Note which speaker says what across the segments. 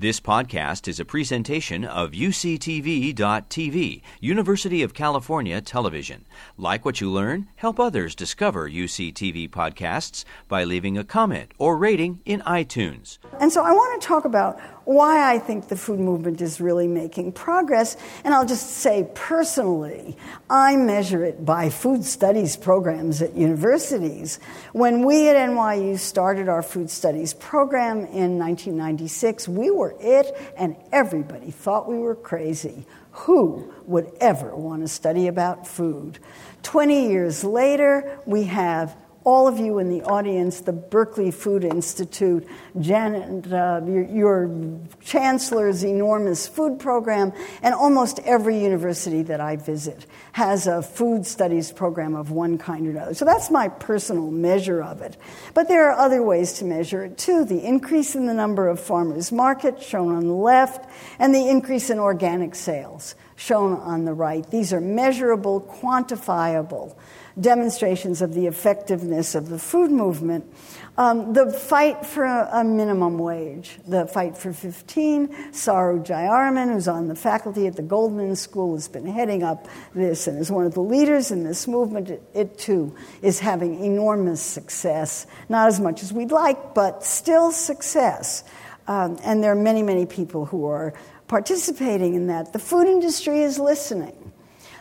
Speaker 1: This podcast is a presentation of UCTV.tv, University of California Television. Like what you learn, help others discover UCTV podcasts by leaving a comment or rating in iTunes.
Speaker 2: And so I want to talk about why I think the food movement is really making progress. And I'll just say personally, I measure it by food studies programs at universities. When we at NYU started our food studies program in 1996, we were it, and everybody thought we were crazy. Who would ever want to study about food? 20 years later, we have all of you in the audience, the Berkeley Food Institute, Janet, uh, your, your, chancellor's enormous food program, and almost every university that I visit has a food studies program of one kind or another. So that's my personal measure of it. But there are other ways to measure it too. The increase in the number of farmers markets, shown on the left, and the increase in organic sales, shown on the right. These are measurable, quantifiable demonstrations of the effectiveness of the food movement. Um, the fight for a, a, minimum wage, the fight for 15. Saru Jayaraman, who's on the faculty at the Goldman School, has been heading up this and is one of the leaders in this movement. It, it too is having enormous success. Not as much as we'd like, but still success. Um, and there are many, many people who are participating in that. The food industry is listening.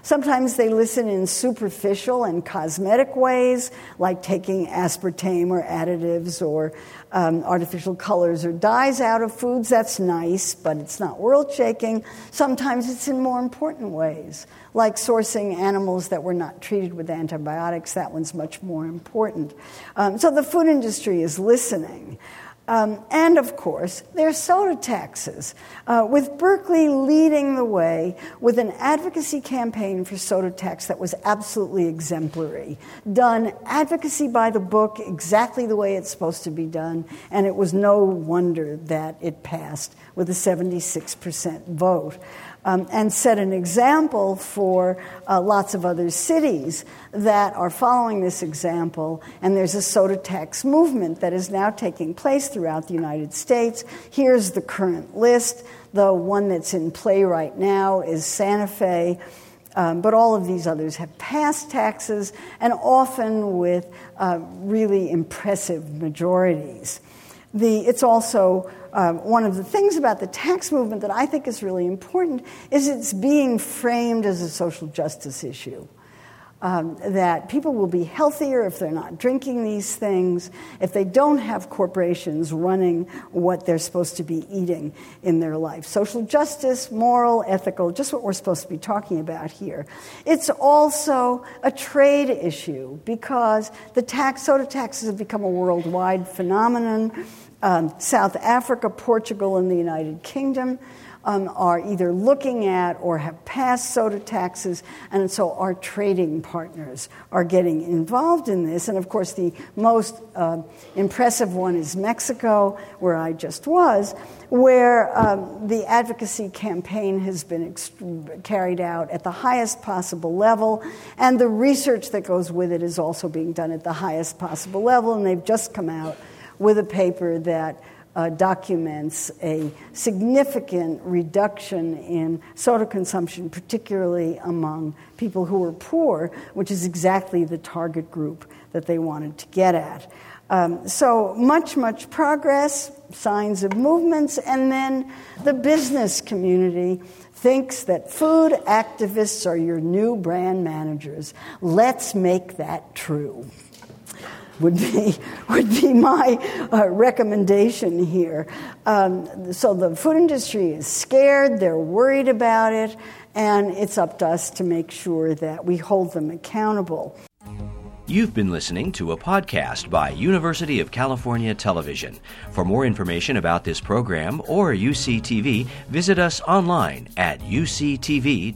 Speaker 2: Sometimes they listen in superficial and cosmetic ways, like taking aspartame or additives or um, artificial colors or dyes out of foods. That's nice, but it's not world shaking. Sometimes it's in more important ways, like sourcing animals that were not treated with antibiotics. That one's much more important. Um, so the food industry is listening. Um, and of course, there's soda taxes, uh, with Berkeley leading the way with an advocacy campaign for soda tax that was absolutely exemplary. Done advocacy by the book, exactly the way it's supposed to be done, and it was no wonder that it passed with a 76% vote um, and set an example for uh, lots of other cities that are following this example. And there's a soda tax movement that is now taking place throughout the United States. Here's the current list. The one that's in play right now is Santa Fe. Um, but all of these others have passed taxes and often with uh, really impressive majorities. The, it's also um, one of the things about the tax movement that I think is really important is it's being framed as a social justice issue. Um, that people will be healthier if they're not drinking these things, if they don't have corporations running what they're supposed to be eating in their life. Social justice, moral, ethical, just what we're supposed to be talking about here. It's also a trade issue because the tax, soda taxes have become a worldwide phenomenon um, South Africa, Portugal, and the United Kingdom um, are either looking at or have passed soda taxes, and so our trading partners are getting involved in this. And of course, the most uh, impressive one is Mexico, where I just was, where um, the advocacy campaign has been carried out at the highest possible level, and the research that goes with it is also being done at the highest possible level, and they've just come out with a paper that uh, documents a significant reduction in soda consumption, particularly among people who are poor, which is exactly the target group that they wanted to get at. Um, so much, much progress, signs of movements, and then the business community thinks that food activists are your new brand managers. Let's make that true would be would be my uh, recommendation here. Um, so the food industry is scared; they're worried about it, and it's up to us to make sure that we hold them accountable.
Speaker 1: You've been listening to a podcast by University of California Television. For more information about this program or UCTV, visit us online at uctv.tv.